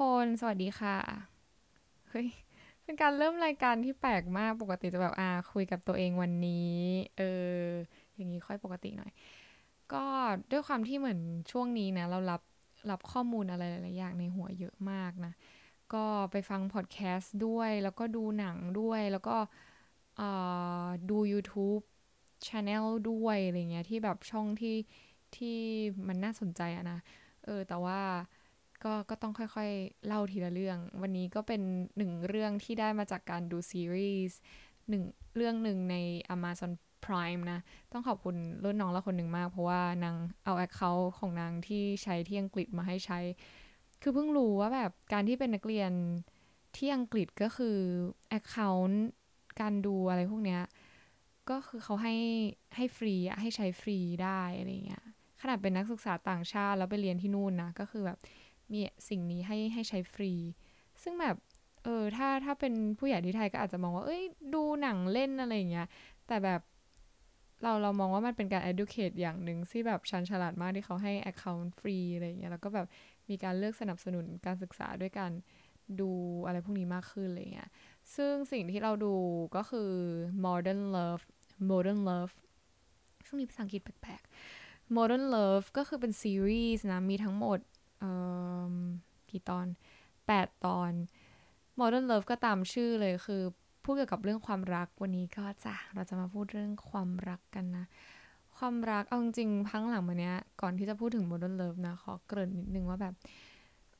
คน สวัสดีค่ะ เฮ้ย เป็นการเริ่มรายการที่แปลกมาก ปกติจะแบบอ่าคุยกับตัวเองวันนี้ เออ อย่างนี้ค่อยปกติหน่อย ก็ด้วยความที่เหมือนช่วงนี้นะ เรารับรับข้อมูลอะไรหลายๆอย่างในหัวเยอะมากนะ ก็ไปฟังพอดแคสต์ด้วย แล้วก็ดูหนังด้วย แล้วก็ดู YouTube Channel ด้วยอะไรเงี้ยที่แบบช่องที่ที่มันน่าสนใจอะนะ เออ แต่ว่า ก็ก็ต้องค่อยๆ เล่าทีละเรื่อง วันนี้ก็เป็นหนึ่งเรื่องที่ได้มาจากการดูซีรีส์หนึ่งเรื่องหนึ่งใน Amazon Prime นะ ต้องขอบคุณรุ่นน้องละคนหนึ่งมาก เพราะว่านางเอาแอคเคาท์ของนางที่ใช้ที่อังกฤษมาให้ใช้ คือเพิ่งรู้ว่าแบบการที่เป็นนักเรียนที่อังกฤษก็คือแอคเคาท์การดูอะไรพวกเนี้ย ก็คือเขาให้ให้ฟรีอะให้ใช้ฟรีได้อะไรเงี้ยขนาดเป็นนักศึกษาต่างชาติแล้วไปเรียนที่นู่นนะ ก็คือแบบ มีสิ่งนี้ให้ให้ใช้ฟรี ซึ่งแบบเออถ้าถ้าเป็นผู้ใหญ่ที่ไทยก็อาจจะมองว่า เอ้ย ดูหนังเล่นอะไรอย่างเงี้ย แต่แบบเราเรามองว่ามันเป็นการ educate อย่างหนึ่งที่แบบชันฉลาดมากที่เขาให้ account ฟรีอะไรเงี้ย แล้วก็แบบมีการเลือกสนับสนุนการศึกษาด้วยการดูอะไรพวกนี้มากขึ้นอะไรเงี้ย ซึ่งสิ่งที่เราดูก็คือ modern love modern love ช่วงนี้ภาษาอังกฤษแปลกๆ modern love ก็คือเป็นซีรีส์นะ มีทั้งหมด กี่ตอน 8 ตอน Modern Love ก็ตามชื่อเลยคือพูดเกี่ยวกับเรื่องความรักวันนี้ก็จะเราจะมาพูดเรื่องความรักกันนะ ความรักเอาจริงพังหลังมาเนี้ย ก่อนที่จะพูดถึง Modern Love นะ ขอเกริ่นนิดนึงว่าแบบ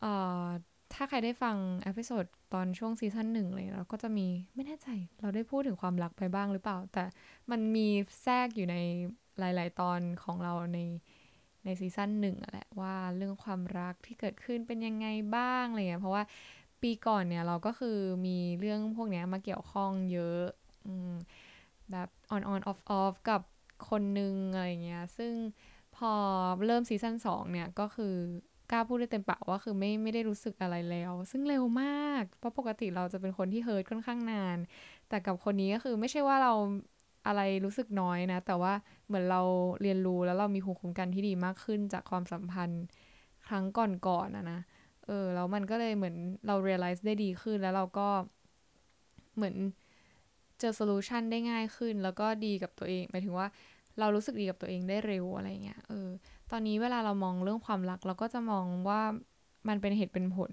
เอ่อถ้าใครได้ฟัง episode ตอนช่วง season หนึ่งเลยเราก็จะมีไม่แน่ใจ เราได้พูดถึงความรักไปบ้างหรือเปล่า แต่มันมีแทรกอยู่ในหลาย ๆ ตอนของเราใน ใน season หนึ่งแหละว่าเรื่องความรักที่เกิดขึ้นเป็นยังไงบ้างอะไรเงี้ยเพราะว่าปีก่อนเนี่ยเราก็คือมีเรื่องพวกนี้มาเกี่ยวข้องเยอะแบบ on on off off กับคนนึงอะไรเงี้ยซึ่งพอเริ่ม season สองเนี่ยก็คือกล้าพูดได้เต็มปากว่าคือไม่ไม่ได้รู้สึกอะไรแล้ว ซึ่งเร็วมาก เพราะปกติเราจะเป็นคนที่ hurt ค่อนข้างนาน แต่กับคนนี้ก็คือไม่ใช่ว่าเรา อะไรรู้สึกน้อยนะ แต่ว่าเหมือนเราเรียนรู้แล้วเรามีภูมิคุ้มกันที่ดีมากขึ้นจากความสัมพันธ์ครั้งก่อนๆนะนะ เออแล้วมันก็เลยเหมือนเรา realize ได้ดีขึ้นแล้วเราก็เหมือนเจอ solution ได้ง่ายขึ้น แล้วก็ดีกับตัวเองหมายถึงว่าเรารู้สึกดีกับตัวเองได้เร็วอะไรเงี้ยเออตอนนี้เวลาเรามองเรื่องความรัก เราก็จะมองว่ามันเป็นเหตุเป็นผล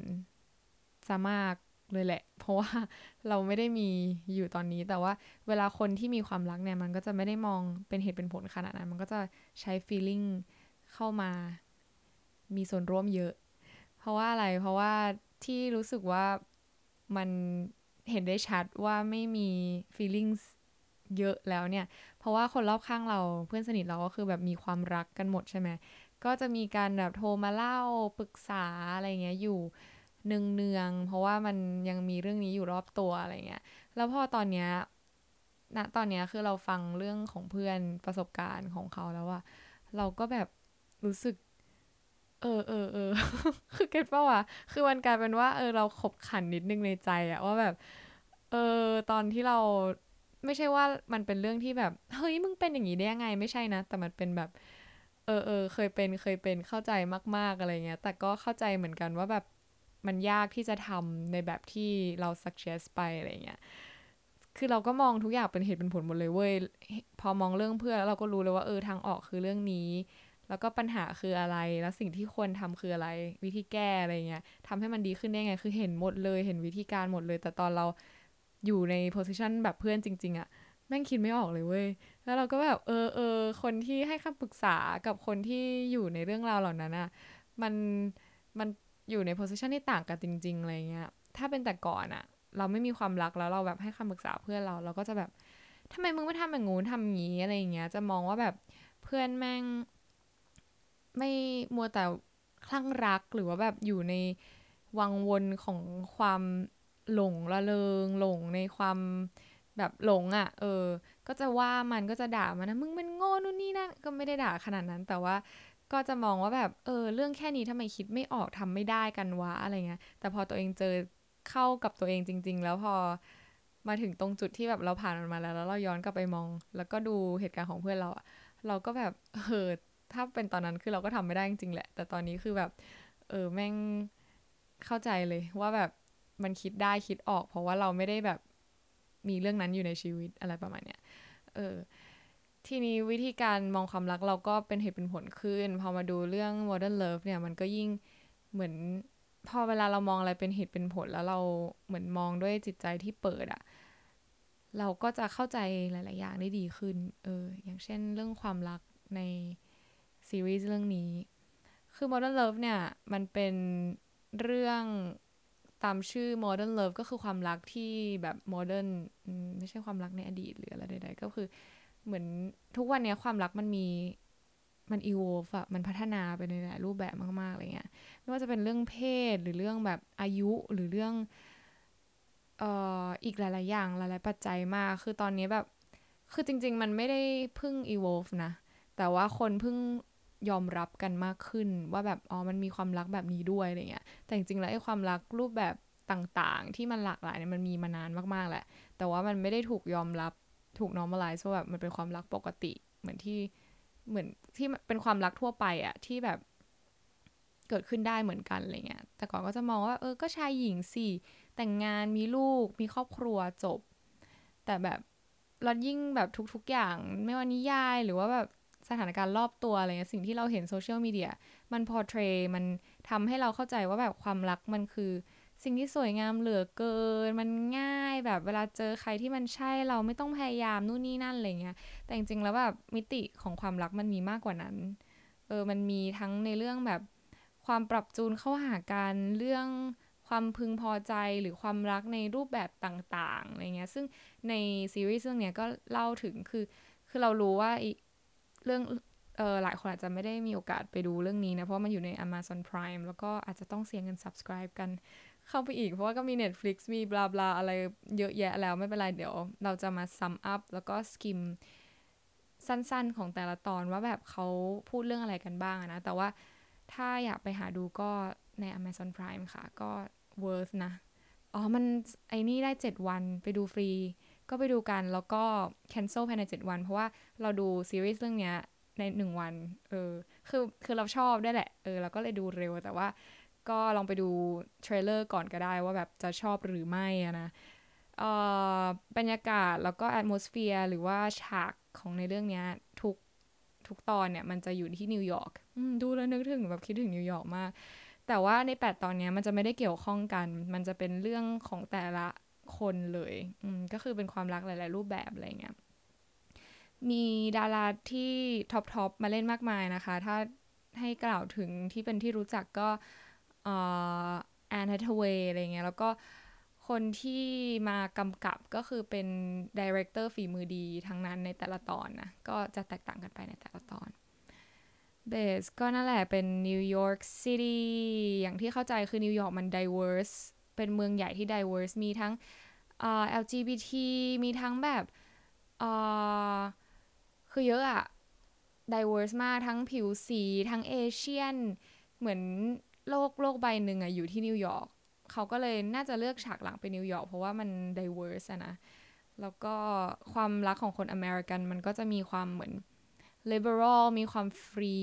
ซะมาก เลยแหละ เพราะว่าเราไม่ได้มีอยู่ตอนนี้ แต่ว่าเวลาคนที่มีความรักเนี่ยมันก็จะไม่ได้มองเป็นเหตุเป็นผลขนาดนั้น มันก็จะใช้ feeling เข้ามามีส่วนร่วมเยอะ เพราะว่าอะไร เพราะว่าที่รู้สึกว่ามันเห็นได้ชัดว่าไม่มี feelings เยอะแล้วเนี่ย เพราะว่าคนรอบข้างเราเพื่อนสนิทเราก็คือแบบมีความรักกันหมดใช่ไหม ก็จะมีการแบบโทรมาเล่าปรึกษาอะไรเงี้ยอยู่ เนืองๆเพราะว่ามันยังมีเรื่องนี้อยู่รอบตัวอะไรเงี้ย แล้วพอตอนเนี้ยณตอนเนี้ยคือเราฟังเรื่องของเพื่อนประสบการณ์ของเขาแล้วอะเราก็แบบรู้สึก เออเออเออคือเก็ตป่าวะคือมันกลายเป็นว่าเออเราขบขันนิดนึงในใจอะว่าแบบ เออตอนที่เราไม่ใช่ว่ามันเป็นเรื่องที่แบบเฮ้ยมึงเป็นอย่างนี้ได้ยังไงไม่ใช่นะ แต่มันเป็นแบบเออเออเคยเป็นเคยเป็นเข้าใจมาก ๆอะไรเงี้ย แต่ก็เข้าใจเหมือนกันว่าแบบ มันยากที่จะทำในแบบที่เรา suggest ไปอะไรเงี้ยคือเราก็มองทุกอย่างเป็นเหตุเป็นผลหมดเลยเว้ย พอมองเรื่องเพื่อนแล้วเราก็รู้เลยว่าเออทางออกคือเรื่องนี้ แล้วก็ปัญหาคืออะไร แล้วสิ่งที่ควรทำคืออะไร วิธีแก้อะไรเงี้ยทำให้มันดีขึ้นได้ไง คือเห็นหมดเลย เห็นวิธีการหมดเลย แต่ตอนเราอยู่ใน position แบบเพื่อนจริง ๆอะแม่งคิดไม่ออกเลยเว้ย แล้วเราก็แบบเออเออคนที่ให้คำปรึกษากับคนที่อยู่ในเรื่องราวเหล่านั้นอะมันมัน อยู่ในโพสิชันที่ต่างกันจริง ๆ อะไรเงี้ย ถ้าเป็นแต่ก่อนอะเราไม่มีความรักแล้วเราแบบให้คำปรึกษาเพื่อนเราเราก็จะแบบทำไมมึงไม่ทำแบบงูทำงี้อะไรเงี้ย จะมองว่าแบบเพื่อนแม่ง ไม่มัวแต่คลั่งรักหรือว่าแบบอยู่ในวังวนของความหลงละเลงหลงในความแบบหลงอะ่ะ เออ ก็จะว่ามันก็จะด่ามันนะมึงมันโง่นู่นนี่นั่นก็ไม่ได้ด่าขนาดนั้น แต่ว่า ก็จะมองว่าแบบเออเรื่องแค่นี้ทำไมคิดไม่ออกทำไม่ได้กันวะอะไรเงี้ย แต่พอตัวเองเจอเข้ากับตัวเองจริง ๆ แล้วพอมาถึงตรงจุดที่แบบเราผ่านมันมาแล้ว แล้วเราย้อนกลับไปมอง แล้วก็ดูเหตุการณ์ของเพื่อนเราอะเราก็แบบเออถ้าเป็นตอนนั้นคือเราก็ทำไม่ได้จริงๆแหละ แต่ตอนนี้คือแบบ เออแม่งเข้าใจเลยว่าแบบมันคิดได้คิดออก เพราะว่าเราไม่ได้แบบมีเรื่องนั้นอยู่ในชีวิตอะไรประมาณเนี้ย เออ ทีนี้วิธีการมองความรักเราก็เป็นเหตุเป็นผลขึ้น พอมาดูเรื่อง modern love เนี่ยมันก็ยิ่งเหมือนพอเวลาเรามองอะไรเป็นเหตุเป็นผลแล้วเราเหมือนมองด้วยจิตใจที่เปิดอะเราก็จะเข้าใจหลาย ๆ อย่างได้ดีขึ้น เออ อย่างเช่นเรื่องความรักในซีรีส์เรื่องนี้ คือ Modern Love เนี่ย มันเป็นเรื่องตามชื่อ Modern Love ก็คือความรักที่แบบ Modern ไม่ใช่ความรักในอดีตหรืออะไรใด ๆ ก็คือ เหมือนทุกวันนี้ความรักมันมีมันอีโวฟอะมันพัฒนาไปในหลายรูปแบบมากๆอะไรเงี้ยไม่ว่าจะเป็นเรื่องเพศหรือเรื่องแบบอายุหรือเรื่องเอ่ออีกหลายๆอย่างหลายๆปัจจัยมาก คือตอนนี้แบบ คือจริง ๆ มันไม่ได้พึ่ง evolve นะ แต่ว่าคนเพิ่งยอมรับกันมากขึ้นว่าแบบอ๋อมันมีความรักแบบนี้ด้วยอะไรเงี้ย แต่จริงๆแล้วไอ้ความรักรูปแบบต่างๆ ที่มันหลากหลายเนี่ยมันมีมานานมากๆแหละ แต่ว่ามันไม่ได้ถูกยอมรับ ถูก normalize ว่าแบบมันเป็นความรักปกติเหมือนที่เหมือนที่เป็นความรักทั่วไปอะที่แบบเกิดขึ้นได้เหมือนกันอะไรเงี้ย แต่ก่อนก็จะมองว่าเออ ก็ชายหญิงสิแต่งงานมีลูกมีครอบครัวจบ แต่แบบเรายิ่งแบบทุกๆอย่าง ไม่ว่านิยายหรือว่าแบบสถานการณ์รอบตัวอะไรเงี้ยสิ่งที่เราเห็นโซเชียลมีเดียมันพอเทรมันทำให้เราเข้าใจว่าแบบความรักมันคือ สิ่งที่สวยงามเหลือเกิน มันง่ายแบบเวลาเจอใครที่มันใช่เราไม่ต้องพยายามนู่นนี่นั่นอะไรเงี้ย แต่จริงๆแล้วแบบมิติของความรักมันมีมากกว่านั้น เออ มันมีทั้งในเรื่องแบบความปรับจูนเข้าหากันเรื่องความพึงพอใจหรือความรักในรูปแบบต่างๆอะไรเงี้ย ซึ่งในซีรีส์เรื่องนี้ก็เล่าถึงคือ คือเรารู้ว่าเรื่องเออหลายคนอาจจะไม่ได้มีโอกาสไปดูเรื่องนี้นะ เพราะมันอยู่ใน Amazon Prime แล้วก็อาจจะต้องเสียเงิน subscribe กัน เข้าไปอีก เพราะว่าก็มี Netflix มีบลาบลาอะไรเยอะแยะแล้วไม่เป็นไร เดี๋ยวเราจะมา sum up แล้วก็ skim สั้นๆ ของแต่ละตอนว่าแบบเขาพูดเรื่องอะไรกันบ้างนะ แต่ว่าถ้าอยากไปหาดูก็ใน Amazon Prime ค่ะ ก็ worth นะ อ๋อ มันไอ้นี่ได้ 7 วันไปดูฟรี ก็ไปดูกันแล้วก็ cancel ภายใน 7 วัน เพราะว่าเราดูซีรีส์เรื่องเนี้ยใน 1 วัน เออ คือ คือเราชอบได้แหละ เออ เราก็เลยดูเร็ว แต่ว่า ก็ลองไปดูเทรลเลอร์ก่อนก็ได้ว่าแบบจะชอบหรือไม่นะบรรยากาศแล้วก็ atmosphere หรือว่าฉากของในเรื่องนี้ทุกทุกตอนเนี่ยมันจะอยู่ที่นิวยอร์กดูแล้วนึกถึงแบบคิดถึงนิวยอร์กมาก แต่ว่าในแปดตอนนี้มันจะไม่ได้เกี่ยวข้องกัน มันจะเป็นเรื่องของแต่ละคนเลยอืก็คือเป็นความรักหลาย ๆ รูปแบบอะไรเงี้ยมีดาราที่ top top มาเล่นมากมายนะคะ ถ้าให้กล่าวถึงที่เป็นที่รู้จักก็ Anne Hathaway อะไรเงี้ยแล้วก็คนที่มากำกับก็คือเป็น director ฝีมือดีทั้งนั้นในแต่ละตอนนะ ก็จะแตกต่างกันไปในแต่ละตอน base ก็นั่นแหละเป็นนิวยอร์กซิตี้อย่างที่เข้าใจคือนิวยอร์กมัน diverse เป็นเมืองใหญ่ที่ diverse มีทั้ง uh, LGBT มีทั้งแบบ uh, คือเยอะอะ diverse มากทั้งผิวสี ทั้ง Asian เหมือน โลกโลกใบหนึ่งอะอยู่ที่นิวยอร์กเขาก็เลยน่าจะเลือกฉากหลังเป็นนิวยอร์กเพราะว่ามัน diverse อะนะ แล้วก็ความรักของคนอเมริกันมันก็จะมีความเหมือน liberal มีความฟรี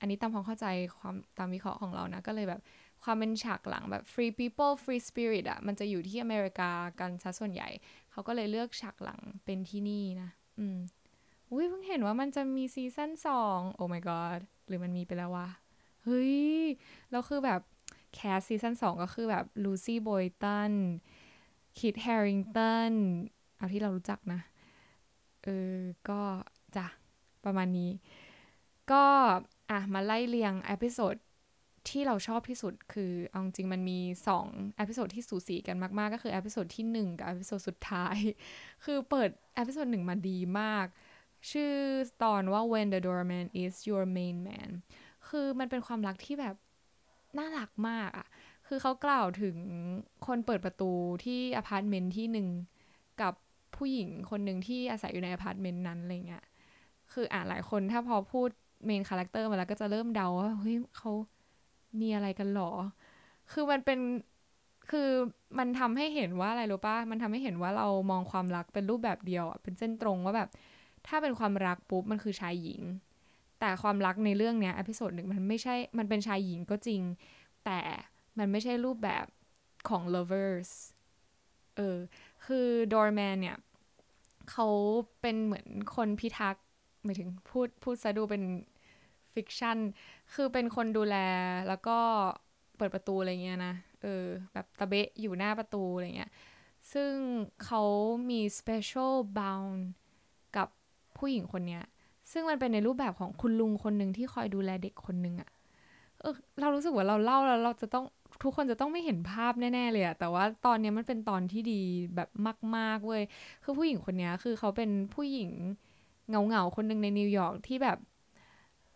อันนี้ตามความเข้าใจความตามวิเคราะห์ของเรานะ ก็เลยแบบความเป็นฉากหลังแบบ free people free spirit อะมันจะอยู่ที่อเมริกากันซะส่วนใหญ่ เขาก็เลยเลือกฉากหลังเป็นที่นี่นะ อืม อุ้ยเพิ่งเห็นว่ามันจะมีซีซั่นสองโอ้ my god หรือมันมีไปแล้ววะ ฮ้ย แล้วคือแบบ cast ซีซั่นสองก็คือแบบลูซี่บอยตันคิตแฮริงตันเอาที่เรารู้จักนะ เออ ก็จ้ะ ประมาณนี้ ก็อะ มาไล่เรียง episode ที่เราชอบที่สุดคือเอาจริงมันมี2 episode ที่สูสีกันมาก ๆ ก็คือ episode ที่ 1 กับ episode สุดท้าย คือเปิด episode หนึ่งมาดีมาก ชื่อตอนว่า when the doorman is your main man คือมันเป็นความรักที่แบบน่ารักมากอะ่ะ คือเขากล่าวถึงคนเปิดประตูที่อพาร์ตเมนต์ที่หนึ่งกับผู้หญิงคนหนึ่งที่อาศัยอยู่ในอพาร์ตเมนต์นั้นอะไรเงี้ย คืออ่านหลายคนถ้าพอพูด main character มาแล้วก็จะเริ่มเดาว่าเฮ้ยเขามีอะไรกันหรอ คือมันเป็น คือมันทำให้เห็นว่าอะไรรู้ปะมันทำให้เห็นว่าเรามองความรักเป็นรูปแบบเดียวอะ เป็นเส้นตรงว่าแบบ ถ้าเป็นความรักปุ๊บมันคือชายหญิง แต่ความรักในเรื่องเนี้ย episode หนึ่งมันไม่ใช่ มันเป็นชายหญิงก็จริง แต่มันไม่ใช่รูปแบบของ lovers เออ คือ doorman เนี่ยเขาเป็นเหมือนคนพิทักษ์หมายถึงพูดพูดซะดูเป็น fictionคือเป็นคนดูแลแล้วก็เปิดประตูอะไรเงี้ยนะ เออ แบบตะเบะอยู่หน้าประตูอะไรเงี้ย ซึ่งเขามี special bound กับผู้หญิงคนเนี้ย ซึ่งมันเป็นในรูปแบบของคุณลุงคนหนึ่งที่คอยดูแลเด็กคนหนึ่งอะเออเรารู้สึกว่าเราเล่าแล้วเราจะต้องทุกคนจะต้องไม่เห็นภาพแน่ๆเลยอะแต่ว่าตอนนี้มันเป็นตอนที่ดีแบบมาก ๆเว้ยคือผู้หญิงคนนี้คือเขาเป็นผู้หญิงเหงาๆคนหนึ่งในนิวยอร์กที่แบบ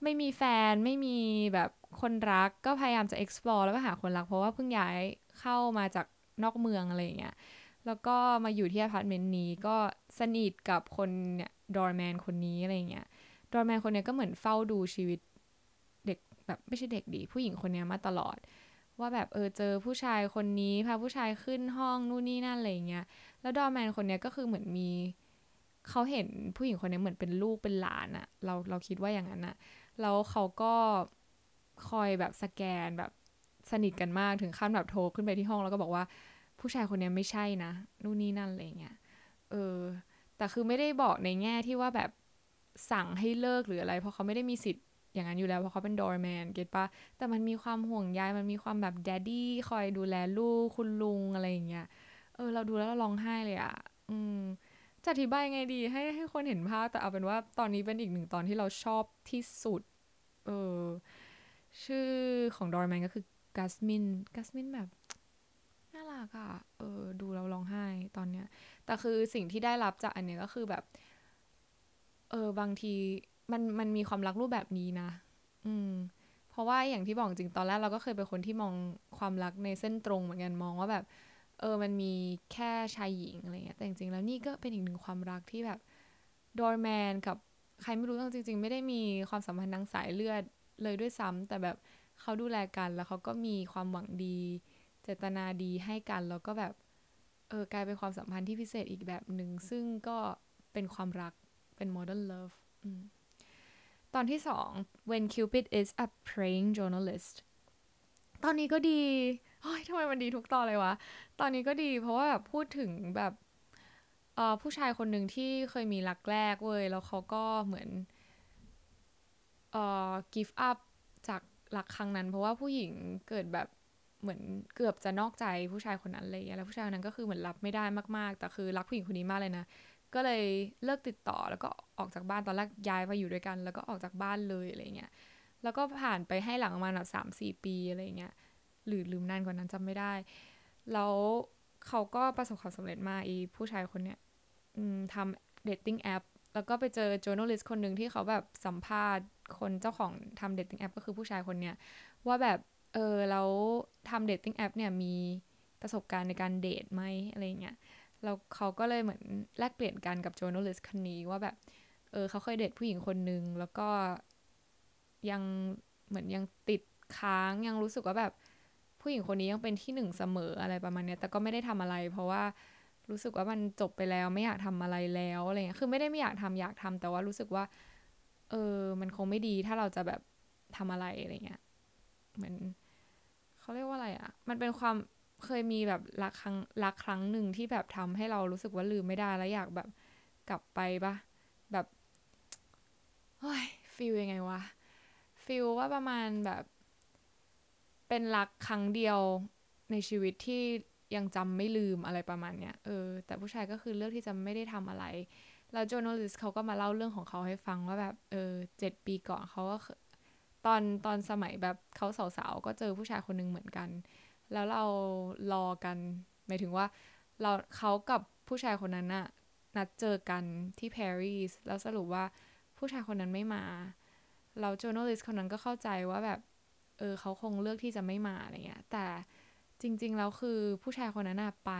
ไม่มีแฟนไม่มีแบบคนรักก็พยายามจะ explore แล้วก็หาคนรัก เพราะว่าเพิ่งย้ายเข้ามาจากนอกเมืองอะไรอย่างเงี้ยแล้วก็มาอยู่ที่อพาร์ตเมนต์นี้ก็สนิทกับคนเนี่ย doorman คนนี้อะไรเงี้ย doorman คนนี้ก็เหมือนเฝ้าดูชีวิตเด็กแบบไม่ใช่เด็กดี ผู้หญิงคนนี้มาตลอด ว่าแบบเออเจอผู้ชายคนนี้พาผู้ชายขึ้นห้องนู่นนี่นั่นอะไรเงี้ยแล้ว doorman คนนี้ก็คือเหมือนมีเขาเห็นผู้หญิงคนนี้เหมือนเป็นลูกเป็นหลานอะเราเราคิดว่าอย่างนั้นอะแล้วเขาก็คอยแบบสแกนแบบสนิทกันมากถึงขั้นแบบโทรขึ้นไปที่ห้องแล้วก็บอกว่าผู้ชายคนนี้ไม่ใช่นะนู่นนี่นั่นอะไรเงี้ยเออแต่คือไม่ได้บอกในแง่ที่ว่าแบบ สั่งให้เลิกหรืออะไร เพราะเขาไม่ได้มีสิทธิ์อย่างนั้นอยู่แล้วเพราะเขาเป็น doorman get ปะแต่มันมีความห่วงใยมันมีความแบบ daddy คอยดูแลลูกคุณลุงอะไรอย่างเงี้ยเออเราดูแล้วเราร้องไห้เลยอะอืมจะอธิบายไงดี ให้ให้คนเห็นภาพแต่เอาเป็นว่าตอนนี้เป็นอีกหนึ่งตอนที่เราชอบที่สุด เออ ชื่อของดอร์แมนก็คือกัสมินกัสมินแบบน่ารักอะเออ ดูเราร้องไห้ตอนเนี้ย แต่คือสิ่งที่ได้รับจากอันเนี้ยก็คือแบบ เออบางทีมันมันมีความรักรูปแบบนี้นะ อืม เพราะว่าอย่างที่บอกจริงตอนแรกเราก็เคยเป็นคนที่มองความรักในเส้นตรงเหมือนกันมองว่าแบบ เออมันมีแค่ชายหญิงอะไรเงี้ยแต่จริงๆแล้วนี่ก็เป็นอีกหนึ่งความรักที่แบบดอร์แมนกับใครไม่รู้จริง ๆ ไม่ได้มีความสัมพันธ์ทางสายเลือดเลยด้วยซ้ำแต่แบบเขาดูแลกันแล้วเขาก็มีความหวังดี เจตนาดีให้กันแล้วก็แบบเออกลายเป็นความสัมพันธ์ที่พิเศษอีกแบบหนึ่งซึ่งก็เป็นความรัก เป็น modern love ตอนที่สอง when Cupid is a praying journalist ตอนนี้ก็ดีเฮ้ยทำไมมันดีทุกตอนเลยวะ ตอนนี้ก็ดีเพราะว่าแบบพูดถึงแบบผู้ชายคนหนึ่งที่เคยมีรักแรกเว้ย แล้วเขาก็เหมือนเอ่อ give up จากรักครั้งนั้น เพราะว่าผู้หญิงเกิดแบบเหมือนเกือบจะนอกใจผู้ชายคนนั้นเลยแล้วผู้ชายคนนั้นก็คือเหมือนรับไม่ได้มากๆ แต่คือรักผู้หญิงคนนี้มากเลยนะ ก็เลยเลิกติดต่อแล้วก็ออกจากบ้านตอนแรกย้ายมาอยู่ด้วยกัน แล้วก็ออกจากบ้านเลยอะไรเงี้ยแล้วก็ผ่านไปให้หลังมาแบบสามสี่ปีอะไรเงี้ยหรือลืมนานกว่านั้นจำไม่ได้ แล้วเขาก็ประสบความสำเร็จมากอีผู้ชายคนเนี้ยทำ dating app แล้วก็ไปเจอ journalist คนหนึ่งที่เขาแบบสัมภาษณ์คนเจ้าของทำ dating app ก็คือผู้ชายคนเนี้ยว่าแบบ เออแล้วทำ dating app เนี่ยมีประสบการณ์ในการเดทไหมอะไรเงี้ย แล้วเขาก็เลยเหมือนแลกเปลี่ยนกันกับ journalist คนนี้ว่าแบบ เออเขาเคยเดทผู้หญิงคนหนึ่งแล้วก็ยังเหมือนยังติดค้างยังรู้สึกว่าแบบ ผู้หญิงคนนี้ยังเป็นที่หนึ่งเสมออะไรประมาณนี้แต่ก็ไม่ได้ทำอะไร เพราะว่ารู้สึกว่ามันจบไปแล้วไม่อยากทำอะไรแล้วอะไรเงี้ยคือไม่ได้ไม่อยากทำอยากทำแต่ว่ารู้สึกว่า เออ มันคงไม่ดีถ้าเราจะแบบทำอะไรอะไรเงี้ยเหมือนเขาเรียกว่าอะไรอะ่ะ มันเป็นความ เคยมีแบบรักครั้งรักครั้งหนึ่งที่แบบทำให้เรารู้สึกว่าลืมไม่ได้แล้วอยากแบบกลับไปปะแบบเฮ้ยฟีลยังไงวะฟีลว่าประมาณแบบ เป็นรักครั้งเดียวในชีวิตที่ยังจำไม่ลืมอะไรประมาณเนี้ยเออแต่ผู้ชายก็คือเลือกที่จะไม่ได้ทำอะไรแล้ว journalist เขาก็มาเล่าเรื่องของเขาให้ฟังว่าแบบเออเจ็ดปีก่อนเขาก็ตอนตอนสมัยแบบเขาสาวๆก็เจอผู้ชายคนหนึ่งเหมือนกัน แล้วเรารอกัน หมายถึงว่าเราเขากับผู้ชายคนนั้นน่ะนัดเจอกันที่ปารีสแล้วสรุปว่าผู้ชายคนนั้นไม่มา เรา journalist คนนั้นก็เข้าใจว่าแบบ เออเขาคงเลือกที่จะไม่มาอะไรเงี้ย แต่จริง ๆ แล้วคือผู้ชายคนนั้นไป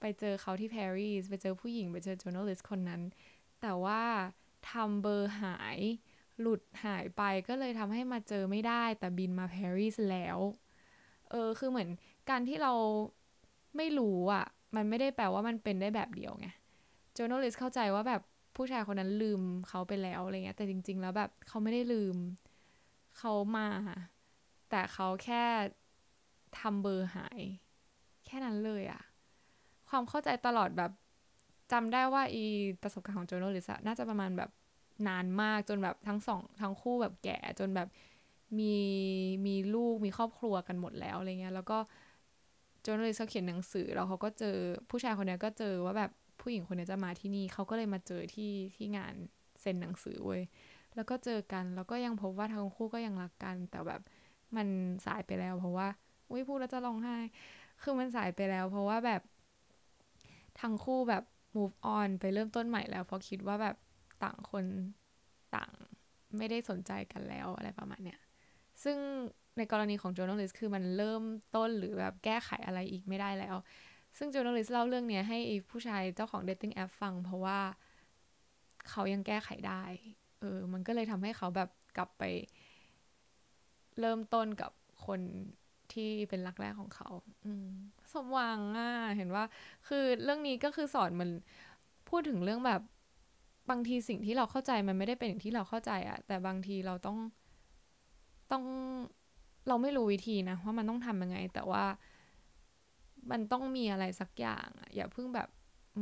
ไปเจอเขาที่ปารีสไปเจอผู้หญิงไปเจอ journalist คนนั้น แต่ว่าทำเบอร์หายหลุดหายไปก็เลยทำให้มาเจอไม่ได้แต่บินมาปารีสแล้ว เออคือเหมือนการที่เราไม่รู้อะ มันไม่ได้แปลว่ามันเป็นได้แบบเดียวไง journalist เข้าใจว่าแบบผู้ชายคนนั้นลืมเขาไปแล้วอะไรเงี้ยแต่จริง ๆ แล้วแบบเขาไม่ได้ลืมเขามา แต่เขาแค่ทำเบอร์หาย แค่นั้นเลยอะความเข้าใจตลอดแบบจำได้ว่าอีประสบการณ์ของโจโนลิสน่าจะประมาณแบบนานมากจนแบบทั้งสองทั้งคู่แบบแก่จนแบบ มีมีลูกมีครอบครัวกันหมดแล้วอะไรเงี้ยแล้วก็จนเลยเขาเขียนหนังสือแล้วเขาก็เจอผู้ชายคนนี้ก็เจอว่าแบบผู้หญิงคนนี้จะมาที่นี่เขาก็เลยมาเจอที่ที่งานเซ็นหนังสือเว้ยแล้วก็เจอกันแล้วก็ยังพบว่าทั้งคู่ก็ยังรักกัน แต่แบบมันสายไปแล้ว เพราะว่าอุ้ยพูดแล้วจะร้องไห้ คือมันสายไปแล้ว เพราะว่าแบบทั้งคู่แบบ move on ไปเริ่มต้นใหม่แล้ว เพราะคิดว่าแบบต่างคนต่างไม่ได้สนใจกันแล้วอะไรประมาณเนี้ย ซึ่งในกรณีของ journalist คือมันเริ่มต้นหรือแบบแก้ไขอะไรอีกไม่ได้แล้ว ซึ่ง journalist เล่าเรื่องนี้ให้ผู้ชายเจ้าของ dating app ฟัง เพราะว่าเขายังแก้ไขได้ เออ มันก็เลยทำให้เขาแบบกลับไป เริ่มต้นกับคนที่เป็นรักแรกของเขา อืม สมหวังอะ เห็นว่า คือเรื่องนี้ก็คือสอนมันพูดถึงเรื่องแบบบางทีสิ่งที่เราเข้าใจมันไม่ได้เป็นอย่างที่เราเข้าใจอะแต่บางทีเราต้อง ต้องเราไม่รู้วิธีนะว่ามันต้องทำยังไง แต่ว่ามันต้องมีอะไรสักอย่าง อย่าเพิ่งแบบ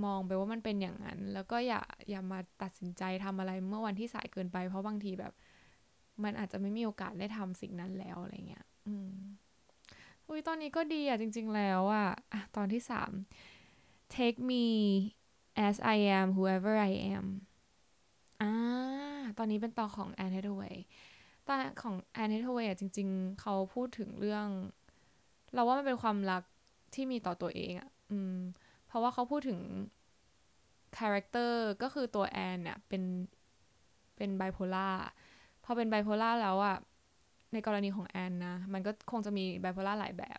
มองไปว่ามันเป็นอย่างนั้น แล้วก็อย่าอย่ามาตัดสินใจทำอะไรเมื่อวันที่สายเกินไป เพราะบางทีแบบ มันอาจจะไม่มีโอกาสได้ทำสิ่งนั้นแล้วอะไรเงี้ย อืมอุ้ยตอนนี้ก็ดีอะจริง ๆ แล้วอะอะตอนที่สาม take me as I am whoever I am อ่าตอนนี้เป็นต่อของ Anne Hathaway ตอนของ Anne Hathaway จริง ๆ เขาพูดถึงเรื่อง เราว่ามันเป็นความรักที่มีต่อตัวเองอะ่ะอืม เพราะว่าเขาพูดถึง character ก็คือตัวแอนเนี่ยเป็นเป็นไบโพล่าพอเป็นไบโพล่าแล้วอะ่ะในกรณีของแอนนะ มันก็คงจะมีไบโพล่าหลายแบบ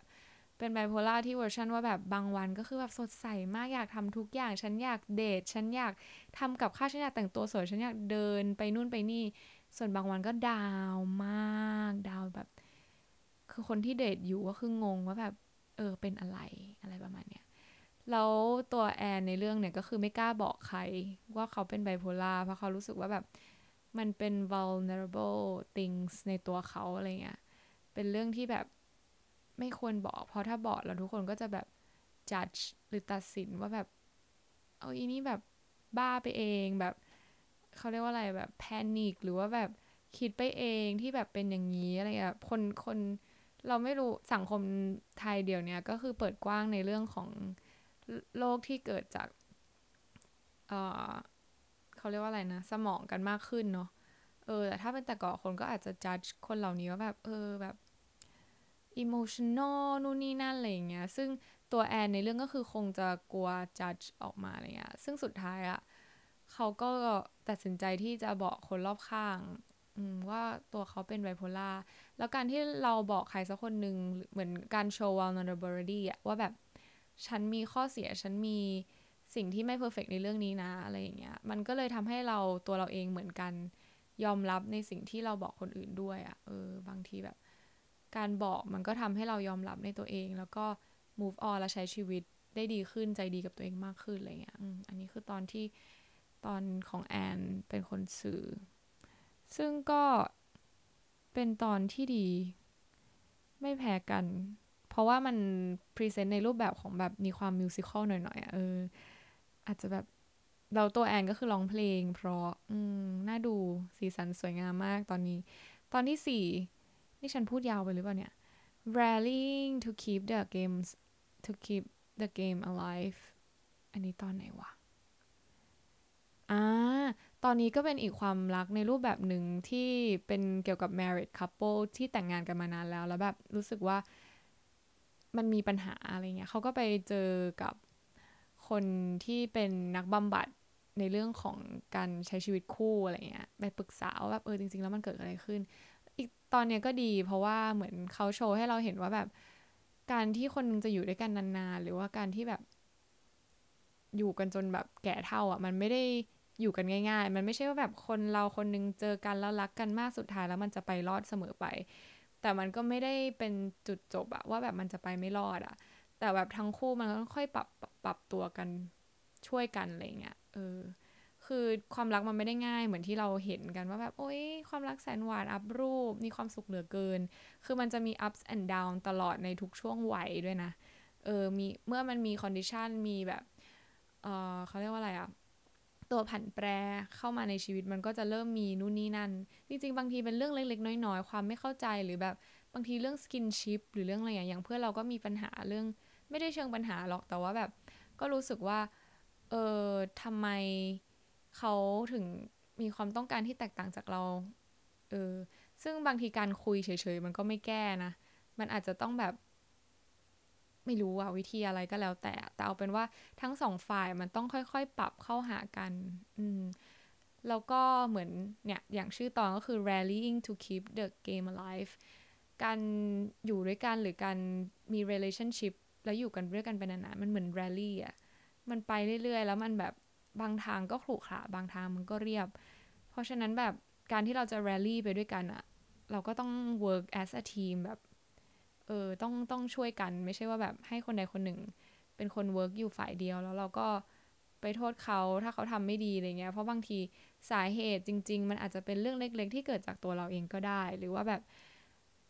เป็นไบโพล่าที่เวอร์ชันว่าแบบบางวันก็คือแบบสดใสมากอยากทำทุกอย่าง ฉันอยากเดท ฉันอยากทำกับข้าวฉันอยากแต่งตัวสวย ฉันอยากเดินไปนู่นไปนี่ ส่วนบางวันก็ดาวมากดาวแบบ คือคนที่เดทอยู่ก็คืองงว่าแบบเออเป็นอะไรอะไรประมาณเนี้ยแล้วตัวแอนในเรื่องเนี่ยก็คือไม่กล้าบอกใครว่าเขาเป็นไบโพล่าเพราะเขารู้สึกว่าแบบมันเป็น vulnerable things ในตัวเขาอะไรเงี้ย เป็นเรื่องที่แบบไม่ควรบอก เพราะถ้าบอกแล้วทุกคนก็จะแบบ judge หรือตัดสินว่าแบบ เอาอีนี่แบบบ้าไปเองแบบ เขาเรียกว่าอะไรแบบแพนิคหรือว่าแบบคิดไปเองที่แบบเป็นอย่างนี้อะไรเงี้ยคนคนเราไม่รู้สังคมไทยเดี๋ยวนี้ก็คือเปิดกว้างในเรื่องของโรคที่เกิดจากเออเขาเรียกว่าอะไรนะ สมองกันมากขึ้นเนาะเออแต่ถ้าเป็นแต่ก่อนคนก็อาจจะจัดคนเหล่านี้ว่าแบบ เออแบบ emotional นู่นนี่นั่นอะไรเงี้ยซึ่งตัวแอนในเรื่องก็คือคงจะกลัวจัดออกมาอะไรเงี้ยซึ่งสุดท้ายอะ เขาก็ตัดสินใจที่จะบอกคนรอบข้างว่าตัวเขาเป็นไบโพล่าแล้วการที่เราบอกใครสักคนหนึ่งเหมือนการโชว์ vulnerability อะว่าแบบฉันมีข้อเสียฉันมีสิ่งที่ไม่เพอร์เฟกในเรื่องนี้นะอะไรอย่างเงี้ย มันก็เลยทำให้เราตัวเราเองเหมือนกันยอมรับในสิ่งที่เราบอกคนอื่นด้วยอะเออ บางทีแบบ การบอกมันก็ทำให้เรายอมรับในตัวเอง แล้วก็ move on และใช้ชีวิตได้ดีขึ้นใจดีกับตัวเองมากขึ้นอะไรเงี้ยอันนี้คือตอนที่ ตอนของแอนเป็นคนสื่อ ซึ่งก็เป็นตอนที่ดีไม่แพ้กัน เพราะว่ามันพรีเซนต์ในรูปแบบของแบบมีความมิวสิควลหน่อยๆเออ อาจจะแบบเราตัวแอนก็คือร้องเพลง เพราะอืมน่าดูสีสันสวยงามมากตอนนี้ ตอนที่สี่นี่ฉันพูดยาวไปหรือเปล่าเนี่ย rallying to keep the games to keep the game alive อันนี้ตอนไหนวะ อ่า ตอนนี้ก็เป็นอีกความรักในรูปแบบหนึ่งที่เป็นเกี่ยวกับ married couple ที่แต่งงานกันมานานแล้ว แล้วแบบรู้สึกว่ามันมีปัญหาอะไรเงี้ยเขาก็ไปเจอกับคนที่เป็นนักบำบัดในเรื่องของการใช้ชีวิตคู่อะไรเงี้ยไปปรึกษาว่าแบบเออจริง ๆ แล้วมันเกิดอะไรขึ้น อีกตอนเนี้ยก็ดี เพราะว่าเหมือนเขาโชว์ให้เราเห็นว่าแบบ การที่คนนึงจะอยู่ด้วยกันนานๆ หรือว่าการที่แบบ อยู่กันจนแบบแก่เท่าอะ มันไม่ได้ อยู่กันง่าย ๆ มันไม่ใช่ว่าแบบคนเราคนนึงเจอกันแล้วรักกันมากสุดท้ายแล้วมันจะไปรอดเสมอไป แต่มันก็ไม่ได้เป็นจุดจบอะว่าแบบมันจะไปไม่รอดอะแต่แบบทั้งคู่มันก็ค่อยปรับปรับตัวกันช่วยกันอะไรเงี้ยเออคือความรักมันไม่ได้ง่ายเหมือนที่เราเห็นกันว่าแบบโอ๊ยความรักแสนหวานอัพรูปมีความสุขเหลือเกิน คือมันจะมี ups and down ตลอดในทุกช่วงวัยด้วยนะ เออมีเมื่อมันมี condition มีแบบ เออเขาเรียกว่าอะไรอะ ตัวผันแปรเข้ามาในชีวิตมันก็จะเริ่มมีนู่นนี่นั่น จริง ๆ บางทีเป็นเรื่องเล็ก ๆ น้อยๆ ความไม่เข้าใจหรือแบบบางทีเรื่องสกินชิพหรือเรื่องอะไรอย่างอย่างเพื่อนเราก็มีปัญหาเรื่อง ไม่ได้เชิงปัญหาหรอกแต่ว่าแบบ ก็รู้สึกว่า เออทำไมเขาถึงมีความต้องการที่แตกต่างจากเรา เออ ซึ่งบางทีการคุยเฉยๆ มันก็ไม่แก้นะ มันอาจจะต้องแบบ ไม่รู้ว่าวิธีอะไรก็แล้วแต่ แต่เอาเป็นว่าทั้งสองฝ่ายมันต้องค่อยๆ ปรับเข้าหากัน อืม แล้วก็เหมือนเนี่ยอย่างชื่อตอนก็คือ rallying to keep the game alive การอยู่ด้วยกันหรือการมี relationship แล้วอยู่กันด้วยกันเป็นนานๆ มันเหมือน rally อะ มันไปเรื่อยๆ แล้วมันแบบบางทางก็ขรุขระบางทางมันก็เรียบ เพราะฉะนั้นแบบการที่เราจะ rally ไปด้วยกันอะเราก็ต้อง work as a team แบบ เออต้องต้องช่วยกันไม่ใช่ว่าแบบให้คนใดคนหนึ่ง เป็นคน work อยู่ฝ่ายเดียว แล้วเราก็ไปโทษเขาถ้าเขาทำไม่ดีอะไรเงี้ยเพราะบางทีสาเหตุจริง ๆ มันอาจจะเป็นเรื่องเล็ก ๆ ที่เกิดจากตัวเราเองก็ได้ หรือว่าแบบ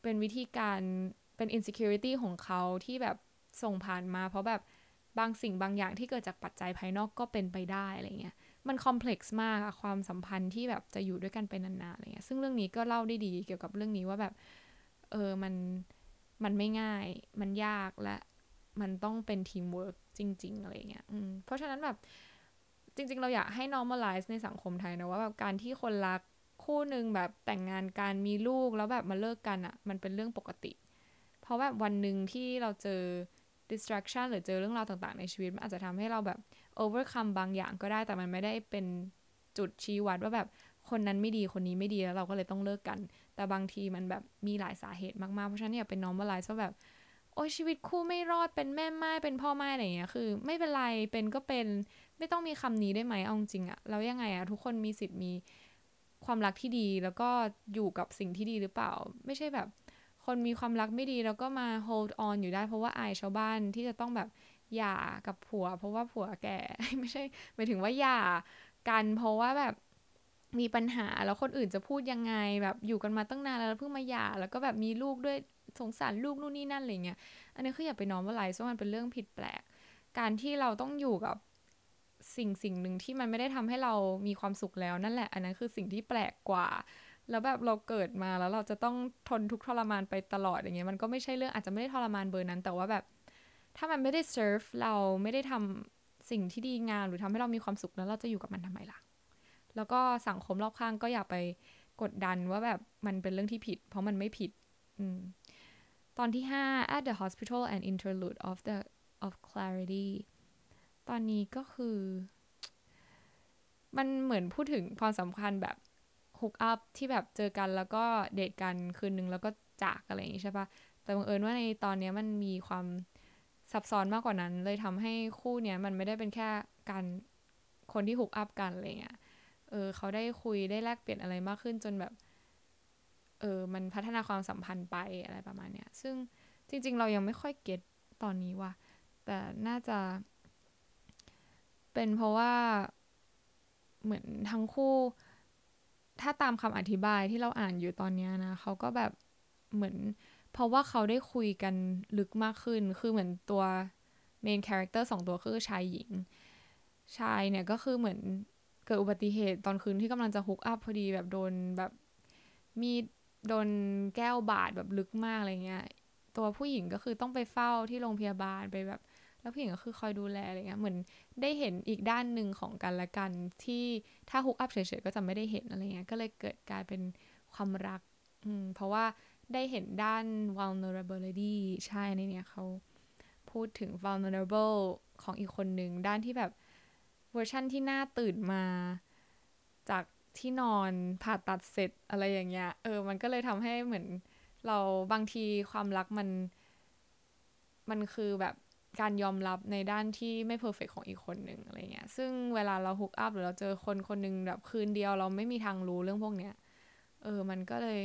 เป็นวิธีการเป็น insecurity ของเขาที่แบบส่งผ่านมา เพราะแบบบางสิ่งบางอย่างที่เกิดจากปัจจัยภายนอกก็เป็นไปได้อะไรเงี้ยมันคอมเพล็กซ์มากอะความสัมพันธ์ที่แบบจะอยู่ด้วยกันไปนานๆอะไรเงี้ยซึ่งเรื่องนี้ก็เล่าได้ดีเกี่ยวกับเรื่องนี้ว่าแบบเออมัน มันไม่ง่าย มันยากและมันต้องเป็นทีมเวิร์กจริง ๆ อะไรเงี้ยเพราะฉะนั้นแบบจริง ๆ เราอยากให้ normalize ในสังคมไทยนะว่าแบบการที่คนรักคู่หนึ่งแบบแต่งงานการมีลูกแล้วแบบมาเลิกกันอะ่ะ มันเป็นเรื่องปกติ เพราะแบบวันหนึ่งที่เราเจอ distraction หรือเจอเรื่องราวต่างๆ ในชีวิต มันอาจจะทำให้เราแบบ overcome บางอย่างก็ได้แต่มันไม่ได้เป็นจุดชี้วัดว่าแบบคนนั้นไม่ดีคนนี้ไม่ดีแล้วเราก็เลยต้องเลิกกัน แต่บางทีมันแบบมีหลายสาเหตุมาก ๆ เพราะฉะนั้นอย่าเป็น normalize ว่าแบบ โอ้ยชีวิตคู่ไม่รอดเป็นแม่ไม้เป็นพ่อไม้อะไรเงี้ยคือ ไม่เป็นไรเป็นก็เป็นไม่ต้องมีคำนี้ได้ไหมเอาจริงอะแล้วยังไงอะทุกคนมีสิทธิ์มีความรักที่ดีแล้วก็อยู่กับสิ่งที่ดีหรือเปล่า ไม่ใช่แบบ คนมีความรักไม่ดีแล้วก็มา hold on อยู่ได้เพราะว่าอายชาวบ้านที่จะต้องแบบหย่ากับผัว เพราะว่าผัวแก่ไม่ใช่หมายถึงว่าหย่ากันเพราะว่าแบบ มีปัญหาแล้วคนอื่นจะพูดยังไง แบบอยู่กันมาตั้งนานแล้วเพิ่งมาหย่าแล้วก็แบบมีลูกด้วยสงสารลูกนู่นนี่นั่นอะไรเงี้ยอันนี้คืออย่าไปน้อมว่าไรเพราะมันเป็นเรื่องผิดแปลก การที่เราต้องอยู่กับสิ่งสิ่งหนึ่งที่มันไม่ได้ทำให้เรามีความสุขแล้วนั่นแหละ อันนั้นคือสิ่งที่แปลกกว่า แล้วแบบเราเกิดมาแล้วเราจะต้องทนทุกทรมานไปตลอดอย่างเงี้ยมันก็ไม่ใช่เรื่องอาจจะไม่ได้ทรมานเบอร์นั้น แต่ว่าแบบถ้ามันไม่ได้เซิร์ฟเราไม่ได้ทำสิ่งที่ดีงามหรือทำให้เรามีความสุขแล้วเราจะอยู่กับมันทำไมล่ะ แล้วก็สังคมรอบข้างก็อย่าไปกดดันว่าแบบมันเป็นเรื่องที่ผิด เพราะมันไม่ผิดอตอนที่ 5 at the hospital and interlude of the of clarity ตอนนี้ก็คือ มันเหมือนพูดถึงความสำคัญแบบฮุกอัพที่แบบเจอกันแล้วก็เดทกันคืนนึงแล้วก็จากอะไรอย่างนี้ใช่ปะแต่บังเอิญว่าในตอนนี้มันมีความซับซ้อนมากกว่านั้น เลยทำให้คู่เนี้ยมันไม่ได้เป็นแค่การคนที่ฮุกอัพกันอะไรเงี้ย เออเขาได้คุยได้แลกเปลี่ยนอะไรมากขึ้นจนแบบ เออมันพัฒนาความสัมพันธ์ไปอะไรประมาณเนี้ย ซึ่งจริง ๆ เรายังไม่ค่อยเก็ตตอนนี้ว่ะ แต่น่าจะ เป็นเพราะว่าเหมือนทั้งคู่ ถ้าตามคำอธิบายที่เราอ่านอยู่ตอนนี้นะเขาก็แบบเหมือน เพราะว่าเขาได้คุยกันลึกมากขึ้น คือเหมือนตัว main character สองตัวคือชายหญิง ชายเนี่ยก็คือเหมือน เกิดอุบัติเหตุตอนคืนที่กำลังจะ hook up พอดีแบบโดนแบบมีโดนแก้วบาดแบบลึกมากอะไรเงี้ย ตัวผู้หญิงก็คือต้องไปเฝ้าที่โรงพยาบาลไปแบบ แล้วผู้หญิงก็คือคอยดูแลอะไรเงี้ยเหมือนได้เห็นอีกด้านหนึ่งของกันและกันที่ถ้า hook up เฉยๆก็จะไม่ได้เห็นอะไรเงี้ยก็เลยเกิดกลายเป็นความรักอืมเพราะว่าได้เห็นด้าน vulnerability ใช่ในเนี้ยเขาพูดถึง vulnerable ของอีกคนหนึ่งด้านที่แบบ เวอร์ชั่นที่น่าตื่นมา จากที่นอนผ่าตัดเสร็จอะไรอย่างเงี้ย เออ มันก็เลยทำให้เหมือนเราบางทีความรักมัน มันคือแบบการยอมรับในด้านที่ไม่เพอร์เฟกของอีกคนหนึ่งอะไรเงี้ย ซึ่งเวลาเราฮุกอัพหรือเราเจอคนคนหนึ่งแบบคืนเดียวเราไม่มีทางรู้เรื่องพวกเนี้ย เออ มันก็เลย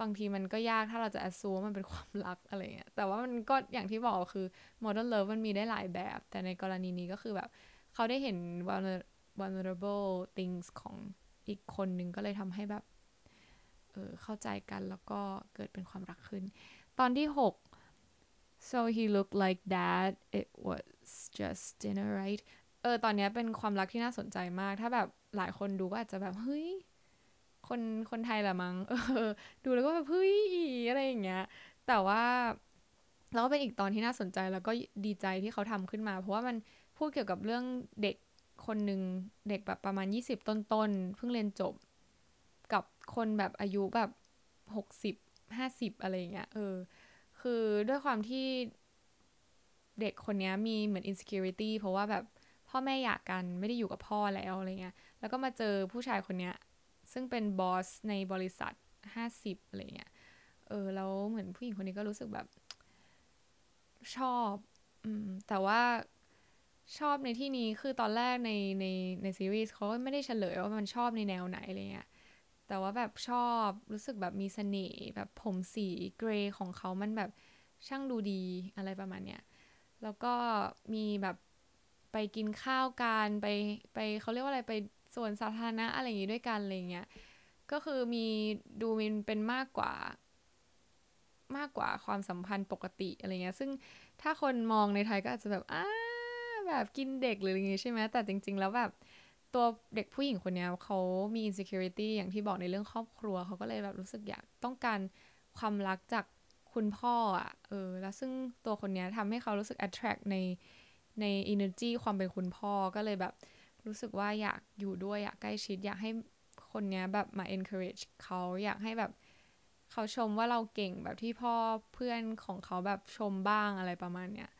บางทีมันก็ยากถ้าเราจะแอดซูว่ามันเป็นความรักอะไรเงี้ย แต่ว่ามันก็อย่างที่บอกคือ modern love มันมีได้หลายแบบ แต่ในกรณีนี้ก็คือแบบ เขาได้เห็น vulnerable things ของอีกคนหนึ่งก็เลยทำให้แบบ เออเข้าใจกันแล้วก็เกิดเป็นความรักขึ้น ตอนที่ 6 so he looked like that it was just dinner right เออ ตอนนี้เป็นความรักที่น่าสนใจมาก ถ้าแบบหลายคนดูก็อาจจะแบบ เฮ้ย คน คนไทยแหละมั้ง เออ ดูแล้วก็แบบ เฮ้ย อะไรอย่างเงี้ย แต่ว่า แล้วก็เป็นอีกตอนที่น่าสนใจแล้วก็ดีใจที่เขาทำขึ้นมา เพราะว่ามัน พูดเกี่ยวกับเรื่องเด็กคนหนึ่งเด็กแบบประมาณ 20 ต้นๆเพิ่งเรียนจบ กับคนแบบอายุแบบ 60 50 อะไรอย่างเงี้ยเออ คือด้วยความที่เด็กคนนี้มีเหมือน insecurity เพราะว่าแบบพ่อแม่อยากกันไม่ได้อยู่กับพ่อแล้วอะไรเงี้ยแล้วก็มาเจอผู้ชายคนนี้ซึ่งเป็นบอสในบริษัท 50อะไรเงี้ยเออแล้วเหมือนผู้หญิงคนนี้ก็รู้สึกแบบชอบ อืม แต่ว่า ชอบในที่นี้คือตอนแรกในในในซีรีส์เขาก็ไม่ได้เฉลยว่ามันชอบในแนวไหนอะไรเงี้ยแต่ว่าแบบชอบรู้สึกแบบมีเสน่ห์แบบผมสีเกรย์ของเขามันแบบช่างดูดีอะไรประมาณเนี้ยแล้วก็มีแบบไปกินข้าวกันไปไปเขาเรียกว่าอะไรไปส่วนสาธารณะอะไรอย่างงี้ด้วยกันอะไรเงี้ยก็คือมีดูมันเป็นมากกว่ามากกว่าความสัมพันธ์ปกติอะไรเงี้ย ซึ่งถ้าคนมองในไทยก็อาจจะแบบอ้า แบบกินเด็กหรืออะไรเงี้ยใช่ไหมแต่จริง ๆ แล้วแบบตัวเด็กผู้หญิงคนนี้เขามี insecurity อย่างที่บอกในเรื่องครอบครัวเขาก็เลยแบบรู้สึกอยากต้องการความรักจากคุณพ่ออะเออแล้วซึ่งตัวคนนี้ทำให้เขารู้สึก attract ในใน energy ความเป็นคุณพ่อก็เลยแบบรู้สึกว่าอยากอยู่ด้วยอยากใกล้ชิด อยากให้คนนี้แบบมา encourage เขาอยากให้แบบเขาชมว่าเราเก่งแบบที่พ่อเพื่อนของเขาแบบชมบ้างอะไรประมาณเนี้ย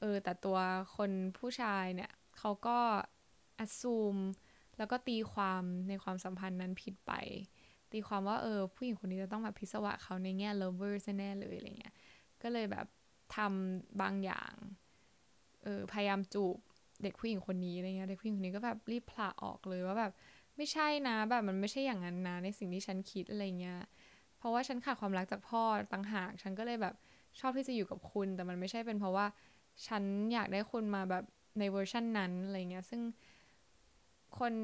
เออแต่ตัวคนผู้ชายเนี่ยเขาก็ assume แล้วก็ตีความในความสัมพันธ์นั้นผิดไป ตีความว่าเออผู้หญิงคนนี้จะต้องแบบพิศวะเขาในแง่ lovers แน่เลยอะไรเงี้ยก็เลยแบบทำบางอย่างเออพยายามจูบเด็กผู้หญิงคนนี้อะไรเงี้ยเด็กผู้หญิงคนนี้ก็แบบรีบพละออกเลยว่าแบบไม่ใช่นะแบบมันไม่ใช่อย่างนั้นนะในสิ่งที่ฉันคิดอะไรเงี้ยเพราะว่าฉันขาดความรักจากพ่อต่างหาก ฉันก็เลยแบบชอบที่จะอยู่กับคุณ แต่มันไม่ใช่เป็นเพราะว่า ฉันอยากได้คุณมาแบบในเวอร์ชันนั้นอะไรเงี้ยซึ่งคน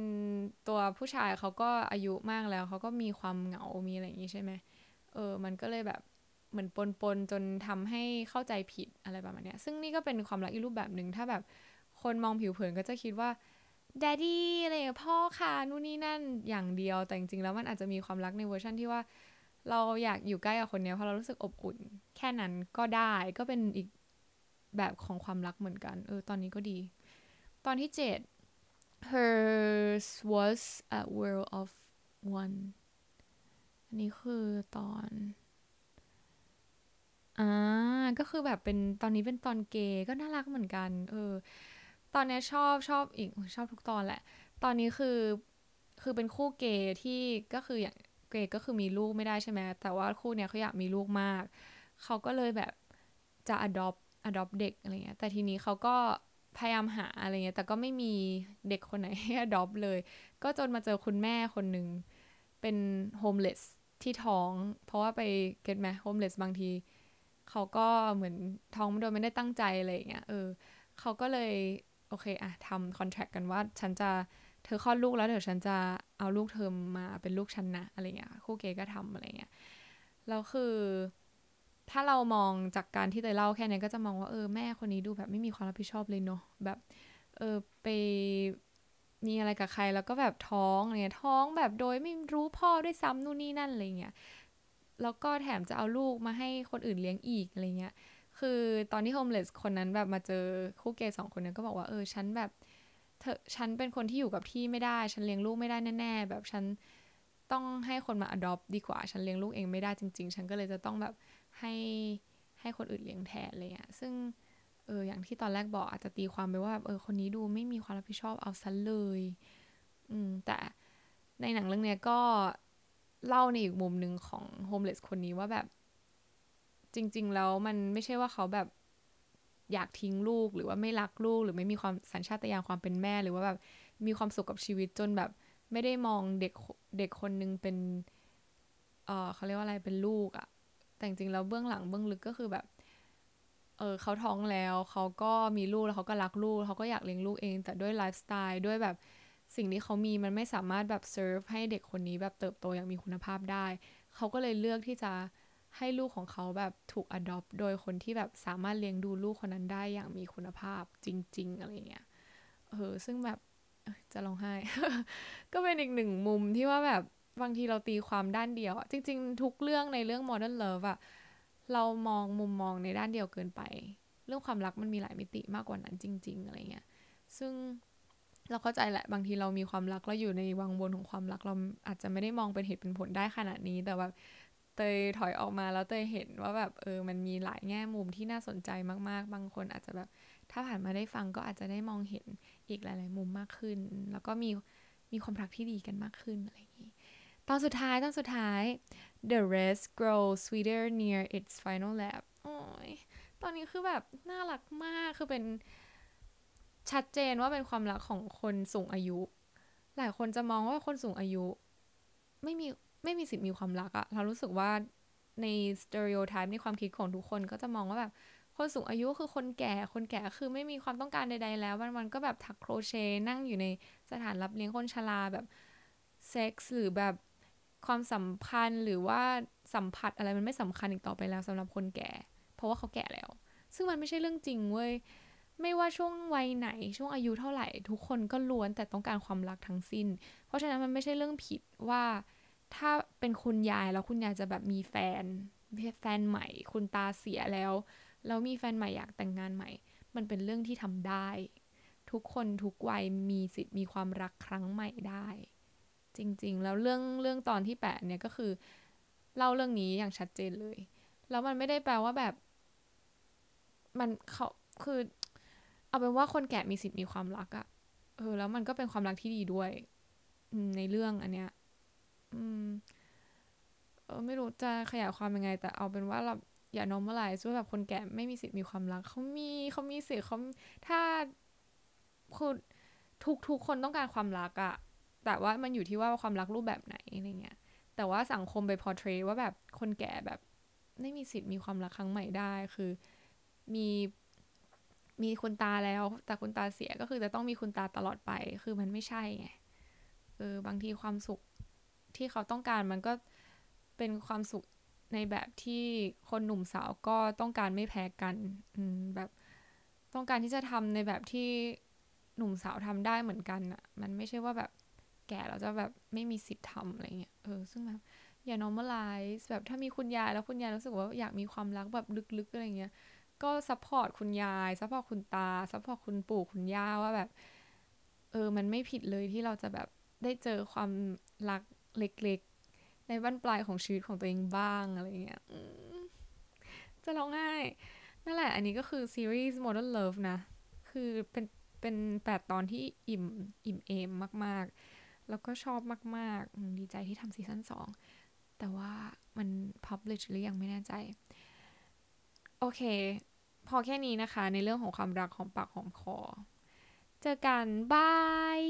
ตัวผู้ชายเขาก็อายุมากแล้ว เขาก็มีความเหงา มีอะไรอย่างนี้ใช่ไหมเออ มันก็เลยแบบเหมือนปนๆจนทำให้เข้าใจผิดอะไรประมาณนี้ซึ่งนี่ก็เป็นความรักอีกรูปแบบหนึ่งถ้าแบบคนมองผิวเผินก็จะคิดว่า d ดดดี้อะไรพ่อค่ะนู่นนี่นั่นอย่างเดียวแต่จริงๆแล้วมันอาจจะมีความรักในเวอร์ชันที่ว่า เราอยากอยู่ใกล้กับคนนี้เพราะเรารู้สึกอบอุ่น แค่นั้นก็ได้ก็เป็นอีก แบบของความรักเหมือนกัน เออ ตอนนี้ก็ดี ตอนที่เจ็ด hers was a world of one อันนี้คือตอนอ่าก็คือแบบเป็นตอนนี้เป็นตอนเกย์ก็น่ารักเหมือนกัน เออ ตอนนี้ชอบชอบอีกชอบทุกตอนแหละ ตอนนี้คือคือเป็นคู่เกย์ที่ก็คืออย่างเกย์ก็คือมีลูกไม่ได้ใช่ไหมแต่ว่าคู่เนี้ยเขาอยากมีลูกมาก เขาก็เลยแบบจะ adopt adopt เด็กอะไรเงี้ย แต่ทีนี้เขาก็พยายามหาอะไรเงี้ย แต่ก็ไม่มีเด็กคนไหนให้ adopt เลย ก็จนมาเจอคุณแม่คนหนึ่งเป็น homeless ที่ท้อง เพราะว่าไปเก็ตไหม homeless บางที เขาก็เหมือนท้องโดยไม่ได้ตั้งใจอะไรเงี้ย เออ เขาก็เลยโอเคอะทำคอนแทคกันว่าฉันจะเธอคลอดลูกแล้วเดี๋ยวฉันจะเอาลูกเธอมาเป็นลูกฉันนะอะไรเงี้ยคู่เกย์ก็ทำอะไรเงี้ยแล้วคือ ถ้าเรามองจากการที่เตยเล่าแค่นี้ก็จะมองว่าเออแม่คนนี้ดูแบบไม่มีความรับผิดชอบเลยเนาะแบบเออไปมีอะไรกับใครแล้วก็แบบท้องเนี่ยท้องแบบโดยไม่รู้พ่อด้วยซ้ำนู่นนี่นั่นอะไรเงี้ยแล้วก็แถมจะเอาลูกมาให้คนอื่นเลี้ยงอีกอะไรเงี้ยคือตอนที่โฮมเลสคนนั้นแบบมาเจอคู่เกย์สองคนนี้นก็บอกว่าเออฉันแบบเธอฉันเป็นคนที่อยู่กับที่ไม่ได้ ฉันเลี้ยงลูกไม่ได้แน่ๆแบบฉันต้องให้คนมา adopt ดีกว่า ฉันเลี้ยงลูกเองไม่ได้จริง ๆ ฉันก็เลยจะต้องแบบ ให้ให้คนอื่นเลี้ยงแทนเลยอะซึ่งเอออย่างที่ตอนแรกบอกอาจจะตีความไปว่าเออคนนี้ดูไม่มีความรับผิดชอบเอาซะเลยอืมแต่ในหนังเรื่องเนี้ยก็เล่าในอีกมุมหนึ่งของโฮมเลสคนนี้ว่าแบบ จริง ๆ แล้วมันไม่ใช่ว่าเขาแบบอยากทิ้งลูกหรือว่าไม่รักลูก หรือไม่มีความสัญชาตญาณความเป็นแม่ หรือว่าแบบมีความสุขกับชีวิตจนแบบ ไม่ได้มองเด็กเด็กคนนึงเป็นเออเขาเรียกว่าอะไรเป็นลูกอะ แต่จริงๆแล้วเบื้องหลังเบื้องลึกก็คือแบบ เออเขาท้องแล้วเขาก็มีลูกแล้วเขาก็รักลูกเขาก็อยากเลี้ยงลูกเอง แต่ด้วยไลฟ์สไตล์ด้วยแบบสิ่งที่เขามีมันไม่สามารถแบบเซิร์ฟให้เด็กคนนี้แบบเติบโตอย่างมีคุณภาพได้ เขาก็เลยเลือกที่จะให้ลูกของเขาแบบถูก adopt โดยคนที่แบบสามารถเลี้ยงดูลูกคนนั้นได้อย่างมีคุณภาพจริง ๆ อะไรเงี้ย เออ ซึ่งแบบจะร้องไห้ ก็เป็นอีกหนึ่งมุมที่ว่าแบบ บางทีเราตีความด้านเดียวอะจริง ๆ ทุกเรื่องในเรื่อง modern love อะเรามองมุมมองในด้านเดียวเกินไป เรื่องความรักมันมีหลายมิติมากกว่านั้นจริง ๆ อะไรเงี้ยซึ่งเราเข้าใจแหละบางทีเรามีความรักเราอยู่ในวังวนของความรักเราอาจจะไม่ได้มองเป็นเหตุเป็นผลได้ขนาดนี้ แต่แบบเตยถอยออกมาแล้วเตยเห็นว่าแบบเออมันมีหลายแง่มุมที่น่าสนใจมากๆ บางคนอาจจะแบบถ้าผ่านมาได้ฟังก็อาจจะได้มองเห็นอีกหลาย ๆ มุมมากขึ้น แล้วก็มีมีความรักที่ดีกันมากขึ้นอะไรอย่างนี้ ตอนสุดท้ายตอนสุดท้าย the rest grows sweeter near its final lap โอ้ยตอนนี้คือแบบน่ารักมากคือเป็นชัดเจนว่าเป็นความรักของคนสูงอายุ หลายคนจะมองว่าคนสูงอายุ ไม่มีไม่มีสิทธิ์มีความรักอะเรารู้สึกว่าในสเตอริโอไทป์ในความคิดของทุกคนก็จะมองว่าแบบคนสูงอายุคือคนแก่ คนแก่คือไม่มีความต้องการใด ๆ แล้ววันๆก็แบบถักโครเชต์นั่งอยู่ในสถานรับเลี้ยงคนชราแบบเซ็กซ์หรือแบบ ความสัมพันธ์หรือว่าสัมผัสอะไรมันไม่สำคัญอีกต่อไปแล้วสำหรับคนแก่ เพราะว่าเขาแก่แล้ว ซึ่งมันไม่ใช่เรื่องจริงเว้ยไม่ว่าช่วงวัยไหนช่วงอายุเท่าไหร่ ทุกคนก็ล้วนแต่ต้องการความรักทั้งสิ้น เพราะฉะนั้นมันไม่ใช่เรื่องผิดว่าถ้าเป็นคุณยายแล้วคุณยายจะแบบมีแฟนแฟนใหม่ คุณตาเสียแล้วแล้วมีแฟนใหม่อยากแต่งงานใหม่ มันเป็นเรื่องที่ทำได้ ทุกคนทุกวัยมีสิทธิ์มีความรักครั้งใหม่ได้ จริง ๆ แล้วเรื่องเรื่องตอนที่แปดเนี่ยก็คือเล่าเรื่องนี้อย่างชัดเจนเลย แล้วมันไม่ได้แปลว่าแบบ มันเขาคือ เอาเป็นว่าคนแก่มีสิทธิ์มีความรักอะเออ แล้วมันก็เป็นความรักที่ดีด้วยในเรื่องอันเนี้ย อืม เออ ไม่รู้จะขยายความยังไง แต่เอาเป็นว่าเราอย่า normalize ว่าแบบคนแก่ไม่มีสิทธิ์มีความรักเขามีเขามีสิทธิ์เขาถ้าคือทุกทุกคนต้องการความรักอะ แต่ว่ามันอยู่ที่ว่าความรักรูปแบบไหนอะไรเงี้ย แต่ว่าสังคมไปพอเทรว่าแบบคนแก่แบบไม่มีสิทธิ์มีความรักครั้งใหม่ได้ คือมีมีคุณตาแล้ว แต่คุณตาเสียก็คือจะต้องมีคุณตาตลอดไป คือมันไม่ใช่ไง เออบางทีความสุขที่เขาต้องการมันก็เป็นความสุขในแบบที่คนหนุ่มสาวก็ต้องการไม่แพ้กันแบบต้องการที่จะทำในแบบที่หนุ่มสาวทำได้เหมือนกันอะมันไม่ใช่ว่าแบบ แก่เราจะแบบไม่มีสิทธิ์ทำอะไรเงี้ยเออซึ่งแบบอย่า normalize แบบถ้ามีคุณยายแล้วคุณยายรู้สึกว่าอยากมีความรักแบบลึกๆอะไรเงี้ยก็ support คุณยาย support คุณตา support คุณปู่คุณย่าว่าแบบ เออ มันไม่ผิดเลยที่เราจะแบบได้เจอความรักเล็กๆ ในบั้นปลายของชีวิตของตัวเองบ้างอะไรเงี้ยจะร้องไห้นั่นแหละ อันนี้ก็คือซีรีส์ Modern Love นะ คือเป็นเป็นแปดตอนที่อิ่มอิ่มเอมมากๆ แล้วก็ชอบมากๆ ดีใจที่ทำซีซั่นสอง แต่ว่ามันพับลิชหรือยังไม่แน่ใจ โอเค พอแค่นี้นะคะ ในเรื่องของความรักของปากของคอ เจอกัน บาย